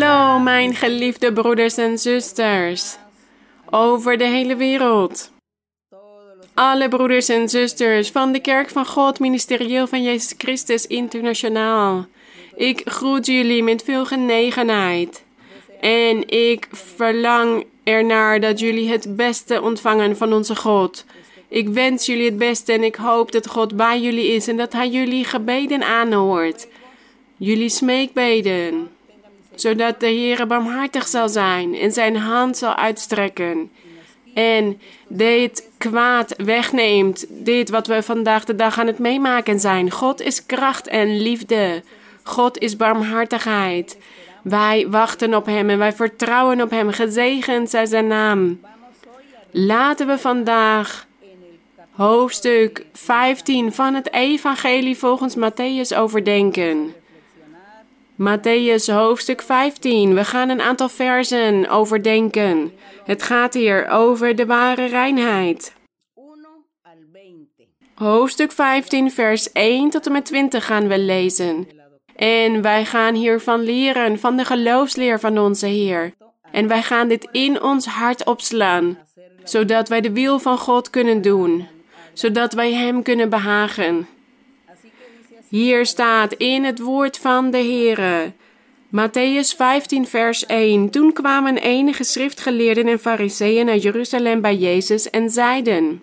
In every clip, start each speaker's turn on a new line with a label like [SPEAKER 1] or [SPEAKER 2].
[SPEAKER 1] Hallo, mijn geliefde broeders en zusters over de hele wereld. Alle broeders en zusters van de Kerk van God, Ministerieel van Jezus Christus Internationaal. Ik groet jullie met veel genegenheid. En ik verlang ernaar dat jullie het beste ontvangen van onze God. Ik wens jullie het beste en ik hoop dat God bij jullie is en dat Hij jullie gebeden aanhoort. Jullie smeekbeden zodat de Heer barmhartig zal zijn en zijn hand zal uitstrekken. En dit kwaad wegneemt, dit wat we vandaag de dag aan het meemaken zijn. God is kracht en liefde. God is barmhartigheid. Wij wachten op Hem en wij vertrouwen op Hem. Gezegend zij zijn naam. Laten we vandaag hoofdstuk 15 van het Evangelie volgens Matthäus overdenken. Matthäus hoofdstuk 15. We gaan een aantal versen overdenken. Het gaat hier over de ware reinheid. Hoofdstuk 15, vers 1 tot en met 20 gaan we lezen. En wij gaan hiervan leren, van de geloofsleer van onze Heer. En wij gaan dit in ons hart opslaan, zodat wij de wil van God kunnen doen, zodat wij Hem kunnen behagen. Hier staat in het woord van de Heere. Matthäus 15, vers 1. Toen kwamen enige schriftgeleerden en fariseeën naar Jeruzalem bij Jezus en zeiden.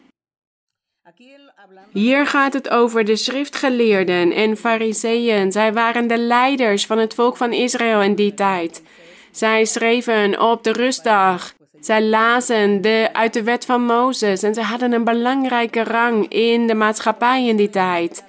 [SPEAKER 1] Hier gaat het over de schriftgeleerden en fariseeën. Zij waren de leiders van het volk van Israël in die tijd. Zij schreven op de rustdag. Zij lazen de, uit de wet van Mozes en zij hadden een belangrijke rang in de maatschappij in die tijd.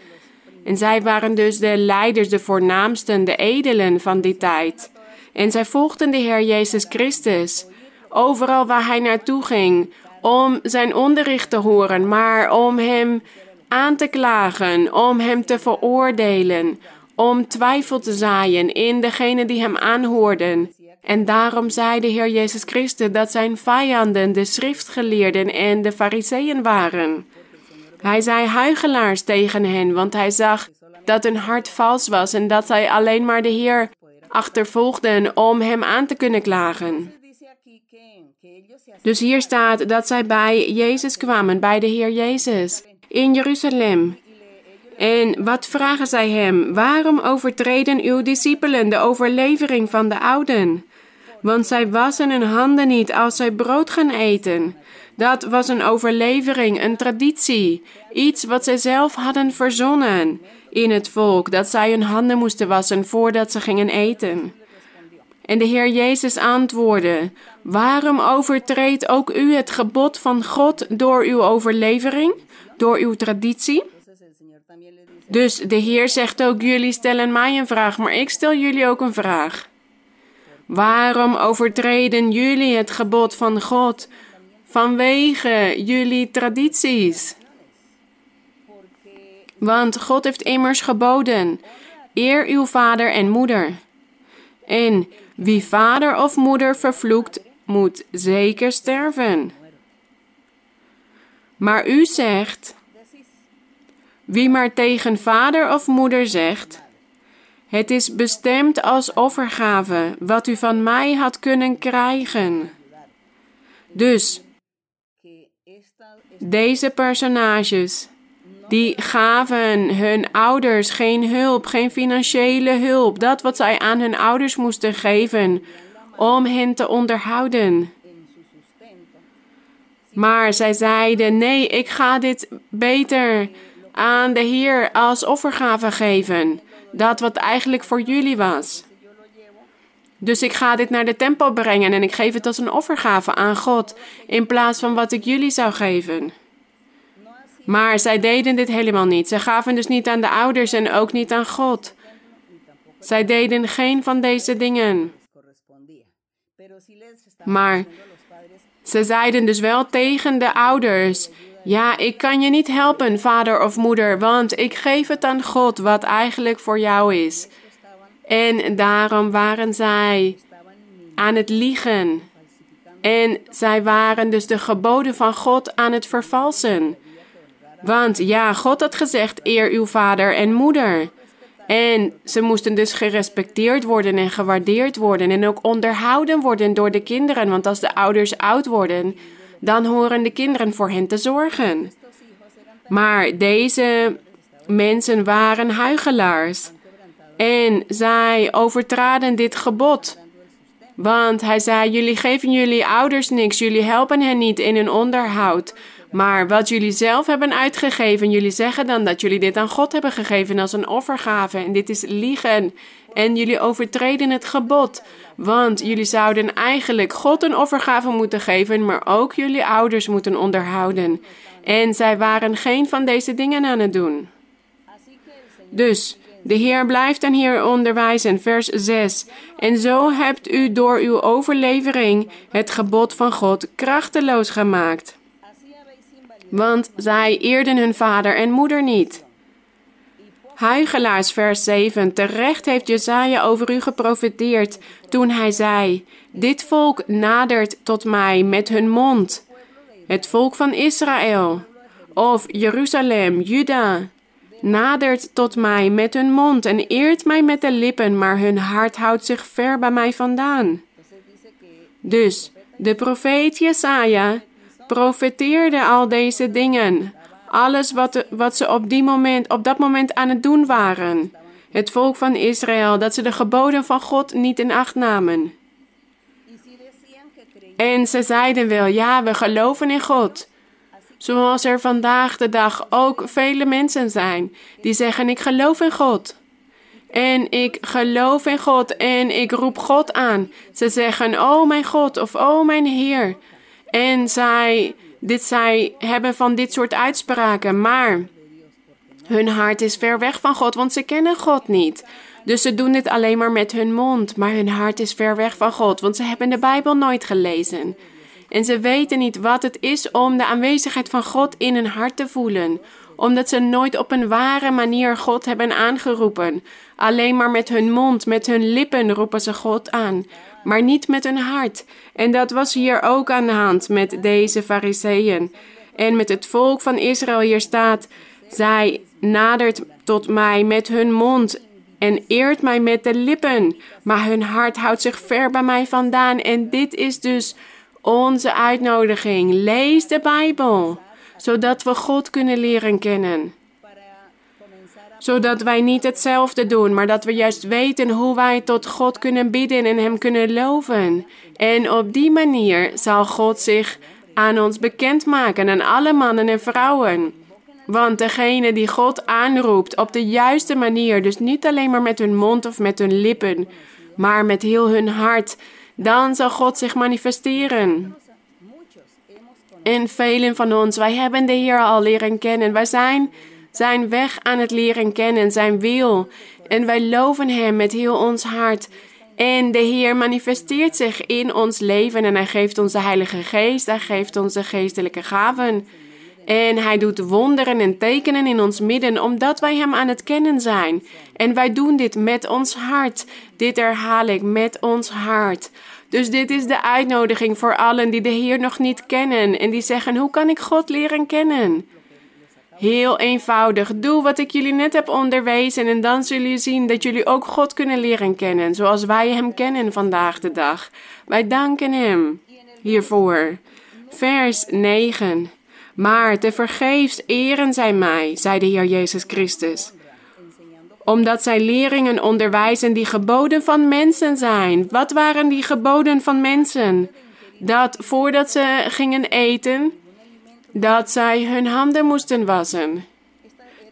[SPEAKER 1] En zij waren dus de leiders, de voornaamsten, de edelen van die tijd. En zij volgden de Heer Jezus Christus. Overal waar hij naartoe ging, om zijn onderricht te horen, maar om hem aan te klagen, om hem te veroordelen, om twijfel te zaaien in degene die hem aanhoorden. En daarom zei de Heer Jezus Christus dat zijn vijanden de schriftgeleerden en de fariseeën waren. Hij zei huigelaars tegen hen, want hij zag dat hun hart vals was en dat zij alleen maar de Heer achtervolgden om hem aan te kunnen klagen. Dus hier staat dat zij bij Jezus kwamen, bij de Heer Jezus, in Jeruzalem. En wat vragen zij hem? Waarom overtreden uw discipelen de overlevering van de ouden? Want zij wassen hun handen niet als zij brood gaan eten. Dat was een overlevering, een traditie, iets wat zij zelf hadden verzonnen in het volk, dat zij hun handen moesten wassen voordat ze gingen eten. En de Heer Jezus antwoordde: Waarom overtreedt ook u het gebod van God door uw overlevering, door uw traditie? Dus de Heer zegt ook: Jullie stellen mij een vraag, maar ik stel jullie ook een vraag. Waarom overtreden jullie het gebod van God vanwege jullie tradities. Want God heeft immers geboden: eer uw vader en moeder. En wie vader of moeder vervloekt, moet zeker sterven. Maar u zegt: wie maar tegen vader of moeder zegt: Het is bestemd als offergave wat u van mij had kunnen krijgen. Dus deze personages, die gaven hun ouders geen hulp, geen financiële hulp, dat wat zij aan hun ouders moesten geven om hen te onderhouden. Maar zij zeiden: nee, ik ga dit beter aan de Heer als offergave geven. Dat wat eigenlijk voor jullie was. Dus ik ga dit naar de tempel brengen en ik geef het als een offergave aan God, in plaats van wat ik jullie zou geven. Maar zij deden dit helemaal niet. Zij gaven dus niet aan de ouders en ook niet aan God. Zij deden geen van deze dingen. Maar ze zeiden dus wel tegen de ouders: Ja, ik kan je niet helpen, vader of moeder, want ik geef het aan God wat eigenlijk voor jou is. En daarom waren zij aan het liegen. En zij waren dus de geboden van God aan het vervalsen. Want ja, God had gezegd: eer uw vader en moeder. En ze moesten dus gerespecteerd worden en gewaardeerd worden en ook onderhouden worden door de kinderen. Want als de ouders oud worden, dan horen de kinderen voor hen te zorgen. Maar deze mensen waren huigelaars. En zij overtraden dit gebod. Want hij zei: Jullie geven jullie ouders niks, jullie helpen hen niet in hun onderhoud. Maar wat jullie zelf hebben uitgegeven, jullie zeggen dan dat jullie dit aan God hebben gegeven als een offergave. En dit is liegen. En jullie overtreden het gebod. Want jullie zouden eigenlijk God een offergave moeten geven, maar ook jullie ouders moeten onderhouden. En zij waren geen van deze dingen aan het doen. Dus de Heer blijft dan hier onderwijzen, vers 6. En zo hebt u door uw overlevering het gebod van God krachteloos gemaakt. Want zij eerden hun vader en moeder niet. Huigelaars, vers 7. Terecht heeft Jezaja over u geprofeteerd toen hij zei: Dit volk nadert tot mij met hun mond. Het volk van Israël, of Jeruzalem, Juda, nadert tot mij met hun mond en eert mij met de lippen, maar hun hart houdt zich ver bij mij vandaan. Dus de profeet Jesaja profeteerde al deze dingen. Alles wat, wat ze op, die moment, op dat moment aan het doen waren. Het volk van Israël, dat ze de geboden van God niet in acht namen. En ze zeiden wel, ja, we geloven in God. Zoals er vandaag de dag ook vele mensen zijn die zeggen: Ik geloof in God. En ik geloof in God en ik roep God aan. Ze zeggen: Oh mijn God of Oh mijn Heer. En zij, dit, zij hebben van dit soort uitspraken, maar hun hart is ver weg van God, want ze kennen God niet. Dus ze doen dit alleen maar met hun mond, maar hun hart is ver weg van God, want ze hebben de Bijbel nooit gelezen. En ze weten niet wat het is om de aanwezigheid van God in hun hart te voelen, omdat ze nooit op een ware manier God hebben aangeroepen. Alleen maar met hun mond, met hun lippen roepen ze God aan, maar niet met hun hart. En dat was hier ook aan de hand met deze Fariseeën. En met het volk van Israël hier staat: zij nadert tot mij met hun mond en eert mij met de lippen, maar hun hart houdt zich ver bij mij vandaan. En dit is dus onze uitnodiging. Lees de Bijbel, zodat we God kunnen leren kennen. Zodat wij niet hetzelfde doen, maar dat we juist weten hoe wij tot God kunnen bidden en Hem kunnen loven. En op die manier zal God zich aan ons bekendmaken, aan alle mannen en vrouwen. Want degene die God aanroept op de juiste manier, dus niet alleen maar met hun mond of met hun lippen, maar met heel hun hart, dan zal God zich manifesteren. En velen van ons, wij hebben de Heer al leren kennen. Wij zijn zijn weg aan het leren kennen, zijn wil. En wij loven Hem met heel ons hart. En de Heer manifesteert zich in ons leven en Hij geeft ons de Heilige Geest, Hij geeft ons de geestelijke gaven. En hij doet wonderen en tekenen in ons midden, omdat wij hem aan het kennen zijn. En wij doen dit met ons hart. Dit herhaal ik met ons hart. Dus dit is de uitnodiging voor allen die de Heer nog niet kennen en die zeggen: Hoe kan ik God leren kennen? Heel eenvoudig. Doe wat ik jullie net heb onderwezen en dan zullen jullie zien dat jullie ook God kunnen leren kennen, zoals wij Hem kennen vandaag de dag. Wij danken Hem hiervoor. Vers 9. Maar te vergeefs eren zij mij, zei de Heer Jezus Christus. Omdat zij leringen onderwijzen die geboden van mensen zijn. Wat waren die geboden van mensen? Dat voordat ze gingen eten, dat zij hun handen moesten wassen.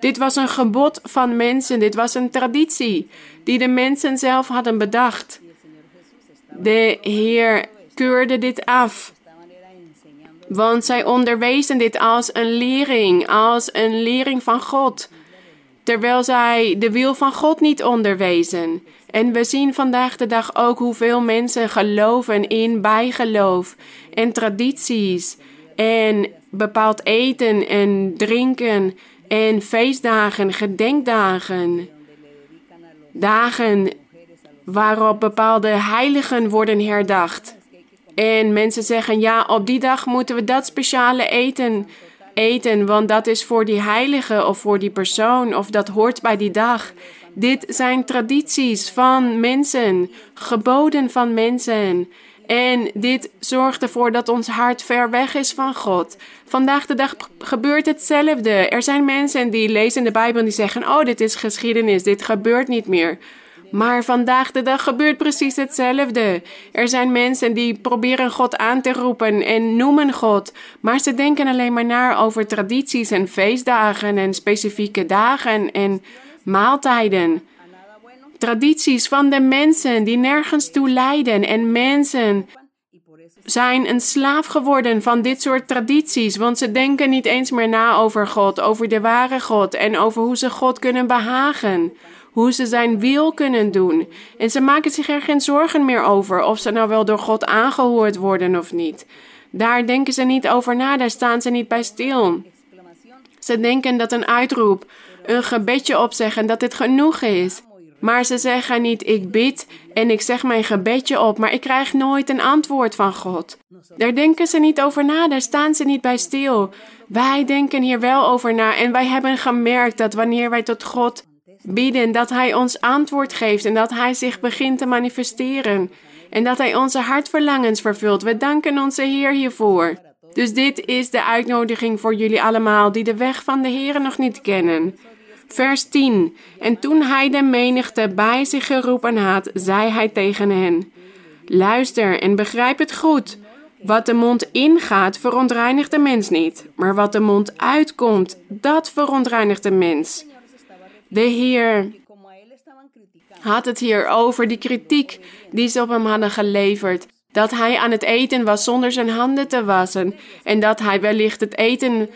[SPEAKER 1] Dit was een gebod van mensen, dit was een traditie die de mensen zelf hadden bedacht. De Heer keurde dit af. Want zij onderwezen dit als een lering, als een lering van God, terwijl zij de wil van God niet onderwezen. En we zien vandaag de dag ook hoeveel mensen geloven in bijgeloof en tradities en bepaald eten en drinken en feestdagen, gedenkdagen, dagen waarop bepaalde heiligen worden herdacht. En mensen zeggen, ja, op die dag moeten we dat speciale eten eten, want dat is voor die heilige of voor die persoon of dat hoort bij die dag. Dit zijn tradities van mensen, geboden van mensen. En dit zorgt ervoor dat ons hart ver weg is van God. Vandaag de dag gebeurt hetzelfde. Er zijn mensen die lezen de Bijbel en die zeggen: Oh, dit is geschiedenis, dit gebeurt niet meer. Maar vandaag de dag gebeurt precies hetzelfde. Er zijn mensen die proberen God aan te roepen en noemen God, maar ze denken alleen maar na over tradities en feestdagen en specifieke dagen en maaltijden. Tradities van de mensen die nergens toe leiden en mensen zijn een slaaf geworden van dit soort tradities, want ze denken niet eens meer na over God, over de ware God en over hoe ze God kunnen behagen hoe ze zijn wil kunnen doen. En ze maken zich er geen zorgen meer over of ze nou wel door God aangehoord worden of niet. Daar denken ze niet over na, daar staan ze niet bij stil. Ze denken dat een uitroep, een gebedje opzeggen, dat dit genoeg is. Maar ze zeggen niet: Ik bid en ik zeg mijn gebedje op, maar ik krijg nooit een antwoord van God. Daar denken ze niet over na, daar staan ze niet bij stil. Wij denken hier wel over na en wij hebben gemerkt dat wanneer wij tot God bidden dat Hij ons antwoord geeft en dat Hij zich begint te manifesteren en dat Hij onze hartverlangens vervult. We danken onze Heer hiervoor. Dus dit is de uitnodiging voor jullie allemaal die de weg van de Heer nog niet kennen. Vers 10. En toen hij de menigte bij zich geroepen had, zei hij tegen hen: Luister en begrijp het goed. Wat de mond ingaat, verontreinigt de mens niet, maar wat de mond uitkomt, dat verontreinigt de mens. De Heer had het hier over die kritiek die ze op hem hadden geleverd. Dat hij aan het eten was zonder zijn handen te wassen. En dat hij wellicht het eten.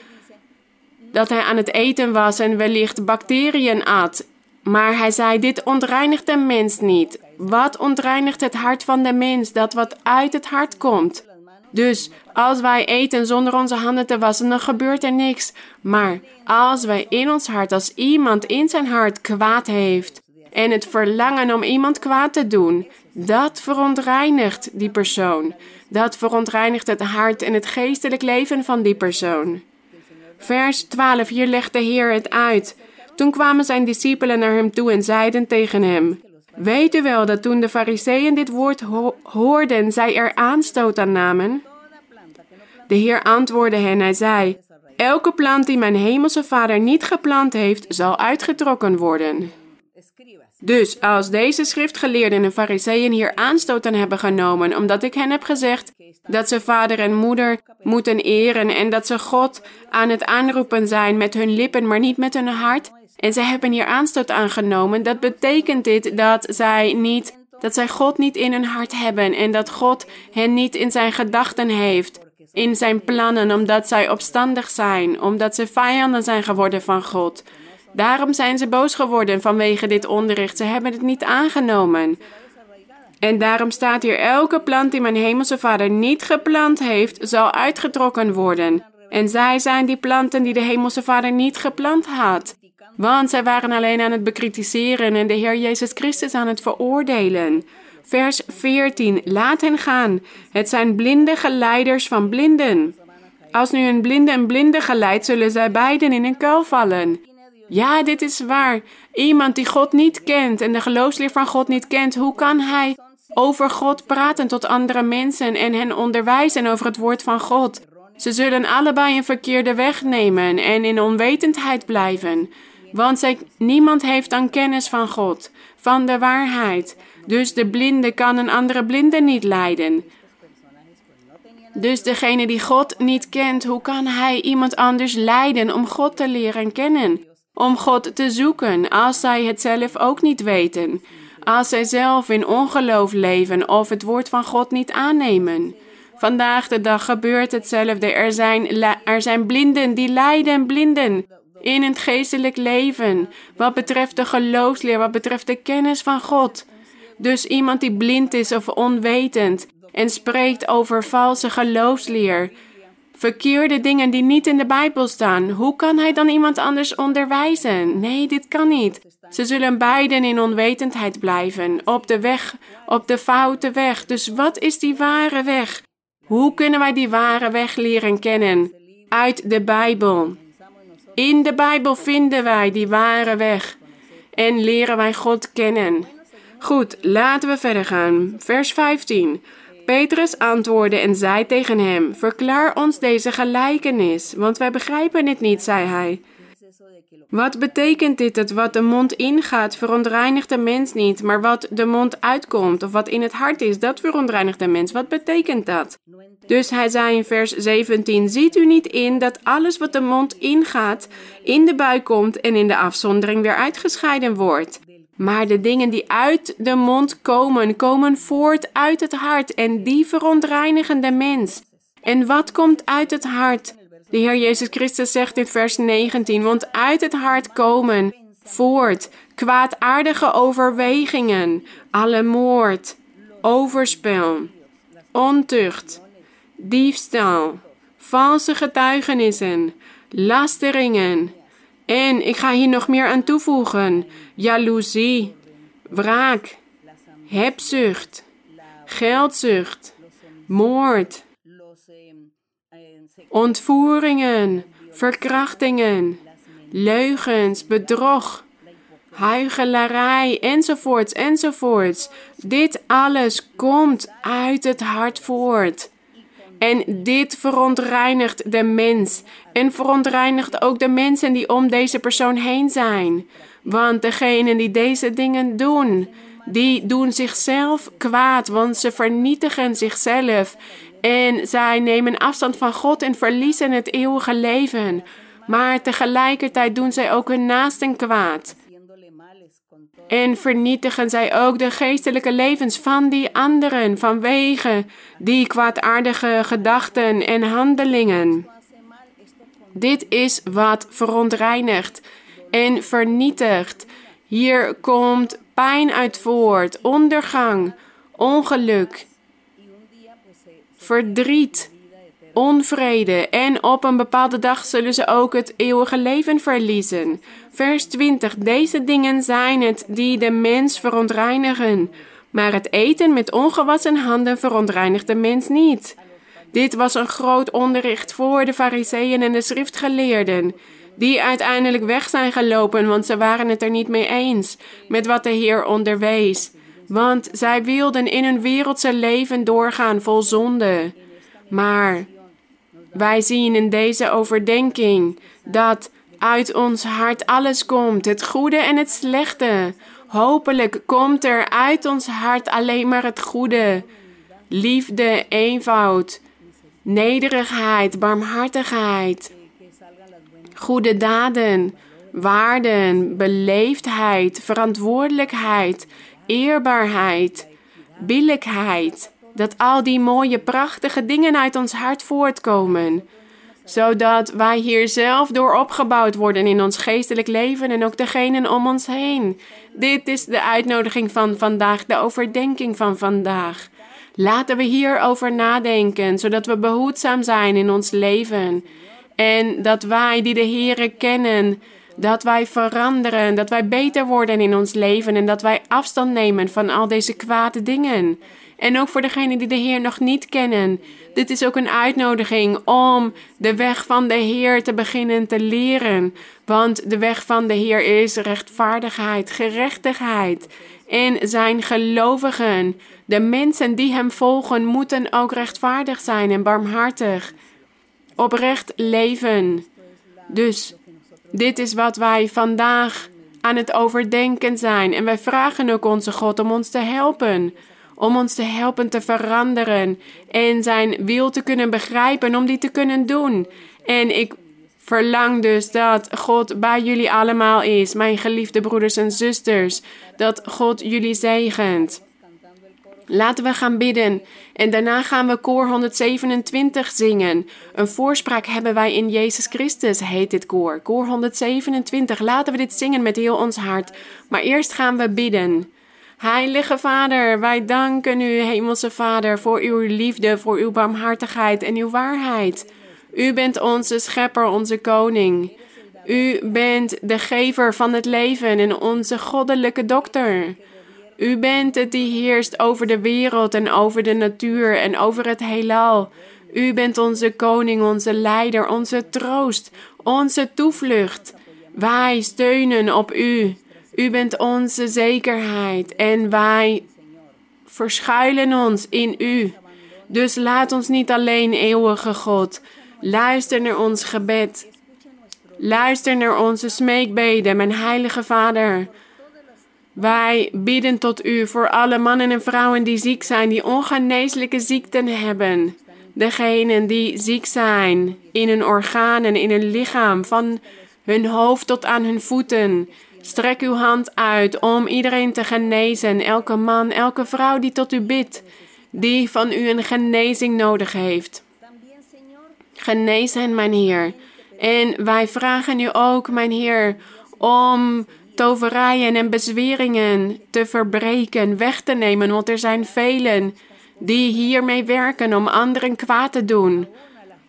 [SPEAKER 1] Dat hij aan het eten was en wellicht bacteriën at. Maar hij zei: Dit ontreinigt de mens niet. Wat ontreinigt het hart van de mens? Dat wat uit het hart komt. Dus als wij eten zonder onze handen te wassen, dan gebeurt er niks. Maar als wij in ons hart, als iemand in zijn hart kwaad heeft en het verlangen om iemand kwaad te doen, dat verontreinigt die persoon. Dat verontreinigt het hart en het geestelijk leven van die persoon. Vers 12, hier legt de Heer het uit. Toen kwamen zijn discipelen naar hem toe en zeiden tegen hem: Weet u wel dat toen de Fariseeën dit woord hoorden, zij er aanstoot aan namen? De Heer antwoordde hen, hij zei: Elke plant die mijn hemelse Vader niet geplant heeft, zal uitgetrokken worden. Dus als deze schriftgeleerden en fariseeën hier aanstoot aan hebben genomen, omdat ik hen heb gezegd dat ze vader en moeder moeten eren en dat ze God aan het aanroepen zijn met hun lippen, maar niet met hun hart, en ze hebben hier aanstoot aangenomen, dat betekent dit dat zij niet, dat zij God niet in hun hart hebben en dat God hen niet in zijn gedachten heeft, in zijn plannen, omdat zij opstandig zijn, omdat ze vijanden zijn geworden van God. Daarom zijn ze boos geworden vanwege dit onderricht. Ze hebben het niet aangenomen. En daarom staat hier: elke plant die mijn hemelse vader niet geplant heeft, zal uitgetrokken worden. En zij zijn die planten die de hemelse vader niet geplant had. Want zij waren alleen aan het bekritiseren en de Heer Jezus Christus aan het veroordelen. Vers 14. Laat hen gaan. Het zijn blinde geleiders van blinden. Als nu een blinde een blinde geleidt, zullen zij beiden in een kuil vallen. Ja, dit is waar. Iemand die God niet kent en de geloofsleer van God niet kent, hoe kan hij over God praten tot andere mensen en hen onderwijzen over het woord van God? Ze zullen allebei een verkeerde weg nemen en in onwetendheid blijven. Want niemand heeft dan kennis van God, van de waarheid. Dus de blinde kan een andere blinde niet leiden. Dus degene die God niet kent, hoe kan hij iemand anders leiden om God te leren kennen? Om God te zoeken als zij het zelf ook niet weten. Als zij zelf in ongeloof leven of het woord van God niet aannemen. Vandaag de dag gebeurt hetzelfde. Er zijn, er zijn blinden die lijden blinden in het geestelijk leven. Wat betreft de geloofsleer, wat betreft de kennis van God. Dus iemand die blind is of onwetend en spreekt over valse geloofsleer, verkeerde dingen die niet in de Bijbel staan, hoe kan hij dan iemand anders onderwijzen? Nee, dit kan niet. Ze zullen beiden in onwetendheid blijven, op de weg, op de foute weg. Dus wat is die ware weg? Hoe kunnen wij die ware weg leren kennen? Uit de Bijbel. In de Bijbel vinden wij die ware weg. en leren wij God kennen. Goed, laten we verder gaan. Vers 15. Petrus antwoordde en zei tegen hem: Verklaar ons deze gelijkenis, want wij begrijpen het niet, zei hij. Wat betekent dit? Dat wat de mond ingaat, verontreinigt de mens niet, maar wat de mond uitkomt, of wat in het hart is, dat verontreinigt de mens. Wat betekent dat? Dus hij zei in vers 17: Ziet u niet in dat alles wat de mond ingaat, in de buik komt en in de afzondering weer uitgescheiden wordt? Maar de dingen die uit de mond komen, komen voort uit het hart en die verontreinigen de mens. En wat komt uit het hart? De Heer Jezus Christus zegt in vers 19, want uit het hart komen voort kwaadaardige overwegingen, alle moord, overspel, ontucht, diefstal, valse getuigenissen, lasteringen. En ik ga hier nog meer aan toevoegen: jaloezie, wraak, hebzucht, geldzucht, moord, ontvoeringen, verkrachtingen, leugens, bedrog, huichelarij, enzovoorts, enzovoorts. Dit alles komt uit het hart voort. En dit verontreinigt de mens. En verontreinigt ook de mensen die om deze persoon heen zijn. Want degenen die deze dingen doen, die doen zichzelf kwaad, want ze vernietigen zichzelf. En zij nemen afstand van God en verliezen het eeuwige leven. Maar tegelijkertijd doen zij ook hun naasten kwaad. En vernietigen zij ook de geestelijke levens van die anderen vanwege die kwaadaardige gedachten en handelingen. Dit is wat verontreinigt en vernietigt. Hier komt pijn uit voort, ondergang, ongeluk, verdriet, onvrede en op een bepaalde dag zullen ze ook het eeuwige leven verliezen. Vers 20. Deze dingen zijn het die de mens verontreinigen, maar het eten met ongewassen handen verontreinigt de mens niet. Dit was een groot onderricht voor de fariseeën en de schriftgeleerden, die uiteindelijk weg zijn gelopen, want ze waren het er niet mee eens met wat de Heer onderwees. Want zij wilden in hun wereldse leven doorgaan vol zonde. Maar wij zien in deze overdenking dat uit ons hart alles komt, het goede en het slechte. Hopelijk komt er uit ons hart alleen maar het goede. Liefde, eenvoud, nederigheid, barmhartigheid, goede daden, waarden, beleefdheid, verantwoordelijkheid, eerbaarheid, billijkheid. Dat al die mooie, prachtige dingen uit ons hart voortkomen. Zodat wij hier zelf door opgebouwd worden in ons geestelijk leven en ook degenen om ons heen. Dit is de uitnodiging van vandaag, de overdenking van vandaag. Laten we hierover nadenken, zodat we behoedzaam zijn in ons leven. En dat wij die de Here kennen, dat wij veranderen, dat wij beter worden in ons leven en dat wij afstand nemen van al deze kwade dingen. En ook voor degenen die de Heer nog niet kennen. Dit is ook een uitnodiging om de weg van de Heer te beginnen te leren. Want de weg van de Heer is rechtvaardigheid, gerechtigheid. En zijn gelovigen, de mensen die Hem volgen, moeten ook rechtvaardig zijn en barmhartig. Oprecht leven. Dus dit is wat wij vandaag aan het overdenken zijn. En wij vragen ook onze God om ons te helpen. Om ons te helpen te veranderen. En zijn wil te kunnen begrijpen, om die te kunnen doen. En ik verlang dus dat God bij jullie allemaal is, mijn geliefde broeders en zusters. Dat God jullie zegent. Laten we gaan bidden en daarna gaan we koor 127 zingen. Een voorspraak hebben wij in Jezus Christus, heet dit koor. Koor 127. Laten we dit zingen met heel ons hart. Maar eerst gaan we bidden. Heilige Vader, wij danken u, Hemelse Vader, voor uw liefde, voor uw barmhartigheid en uw waarheid. U bent onze schepper, onze koning. U bent de gever van het leven en onze goddelijke dokter. U bent het die heerst over de wereld en over de natuur en over het heelal. U bent onze koning, onze leider, onze troost, onze toevlucht. Wij steunen op u. U bent onze zekerheid en wij verschuilen ons in U. Dus laat ons niet alleen, eeuwige God. Luister naar ons gebed. Luister naar onze smeekbeden, mijn heilige Vader. Wij bidden tot u voor alle mannen en vrouwen die ziek zijn, die ongeneeslijke ziekten hebben. Degenen die ziek zijn in hun organen, in hun lichaam, van hun hoofd tot aan hun voeten. Strek uw hand uit om iedereen te genezen, elke man, elke vrouw die tot u bidt, die van u een genezing nodig heeft. Genees hen, mijn Heer. En wij vragen u ook, mijn Heer, om toverijen en bezweringen te verbreken, weg te nemen, want er zijn velen die hiermee werken om anderen kwaad te doen,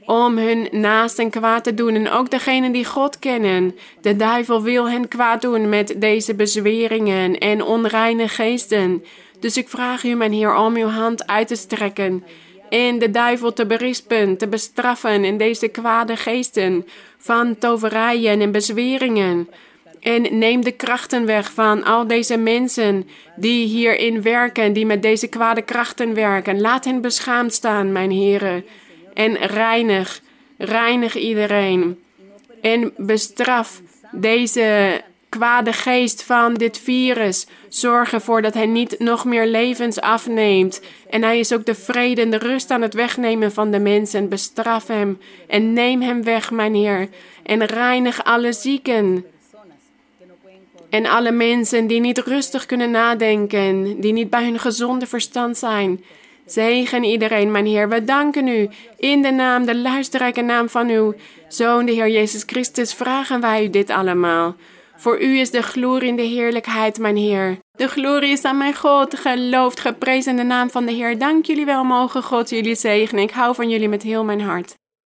[SPEAKER 1] om hun naasten kwaad te doen en ook degenen die God kennen. De duivel wil hen kwaad doen met deze bezweringen en onreine geesten. Dus ik vraag u, mijn Heer, om uw hand uit te strekken en de duivel te berispen, te bestraffen in deze kwade geesten van toverijen en bezweringen. En neem de krachten weg van al deze mensen die hierin werken, die met deze kwade krachten werken. Laat hen beschaamd staan, mijn heren. En reinig, reinig iedereen. En bestraf deze kwade geest van dit virus. Zorg ervoor dat hij niet nog meer levens afneemt. En hij is ook de vrede en de rust aan het wegnemen van de mensen. Bestraf hem en neem hem weg, mijn Heer. En reinig alle zieken. En alle mensen die niet rustig kunnen nadenken, die niet bij hun gezonde verstand zijn. Zegen iedereen, mijn Heer. We danken u. In de naam, de luisterrijke naam van uw Zoon, de Heer Jezus Christus, vragen wij u dit allemaal. Voor u is de glorie en de heerlijkheid, mijn Heer. De glorie is aan mijn God. Geloofd, geprezen de naam van de Heer. Dank jullie wel, mogen God jullie zegenen. Ik hou van jullie met heel mijn hart.